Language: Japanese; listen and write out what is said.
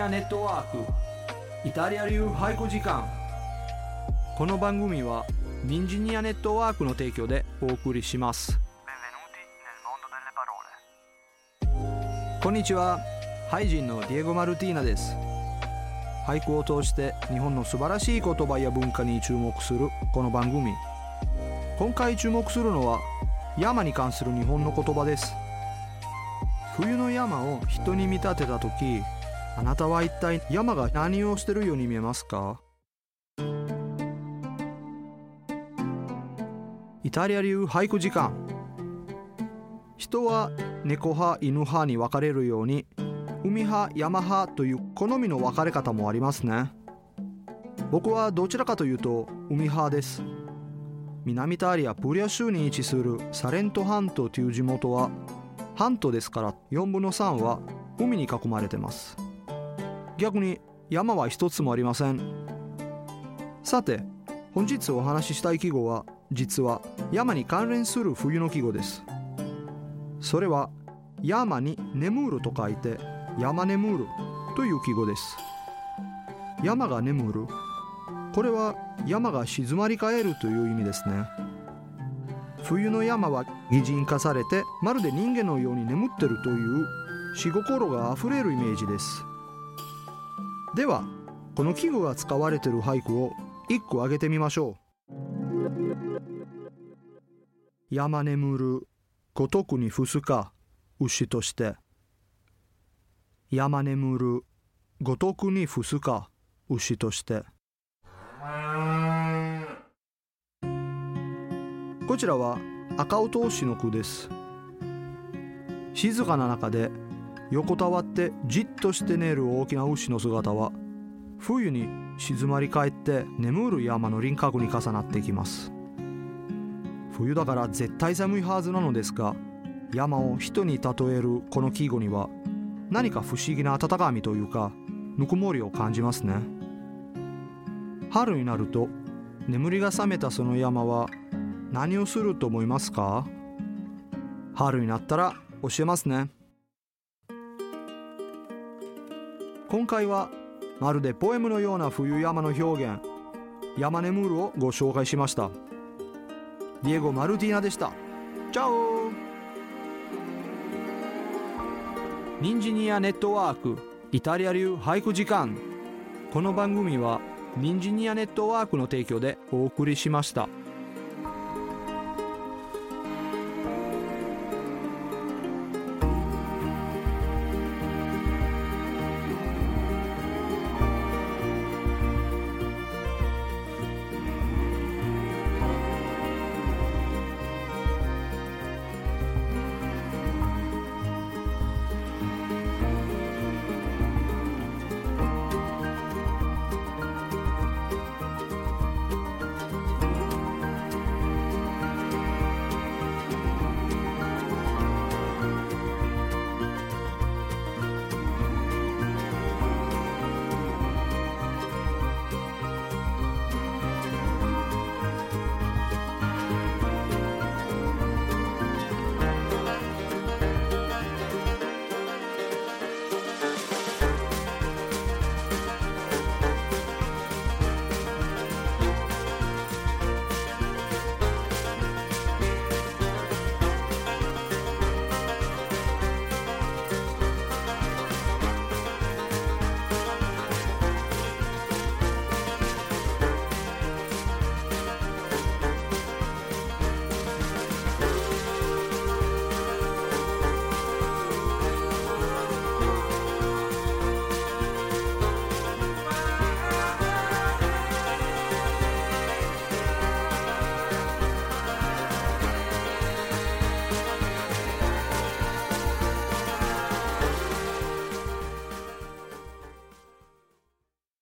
ニアネットワークイタリア流俳句時間この番組はニンジニアネットワークの提供でお送りします.こんにちは。ハイジンのディエゴ・マルティーナです。俳句を通して日本の素晴らしい言葉や文化に注目するこの番組。今回注目するのは山に関する日本の言葉です。冬の山を人に見立てた時あなたは一体山が何をしてるように見えますか？イタリア流俳句時間。人は猫派犬派に分かれるように海派山派という好みの分かれ方もありますね。僕はどちらかというと海派です。南イタリアプリア州に位置するサレント半島という地元は半島ですから4分の3は海に囲まれてます。逆に山は一つもありません。さて本日お話ししたい季語は実は山に関連する冬の季語です。それは山に眠ると書いて山眠るという季語です。山が眠る。これは山が静まり返るという意味ですね。冬の山は擬人化されてまるで人間のように眠ってるという死心があふれるイメージです。ではこの季語が使われている俳句を一句挙げてみましょう。山眠るごとくに伏すか牛として。山眠るごとくに伏すか牛として。こちらは赤尾投資の句です。静かな中で横たわってじっとして寝る大きな牛の姿は冬に静まり返って眠る山の輪郭に重なっていきます。冬だから絶対寒いはずなのですが山を人に例えるこの季語には何か不思議な温かみというかぬくもりを感じますね。春になると眠りが覚めたその山は何をすると思いますか？春になったら教えますね。今回はまるでポエムのような冬山の表現山眠るをご紹介しました。ディエゴ・マルティーナでした。チャオニンジニアネットワークイタリア流俳句時間。この番組はニンジニアネットワークの提供でお送りしました。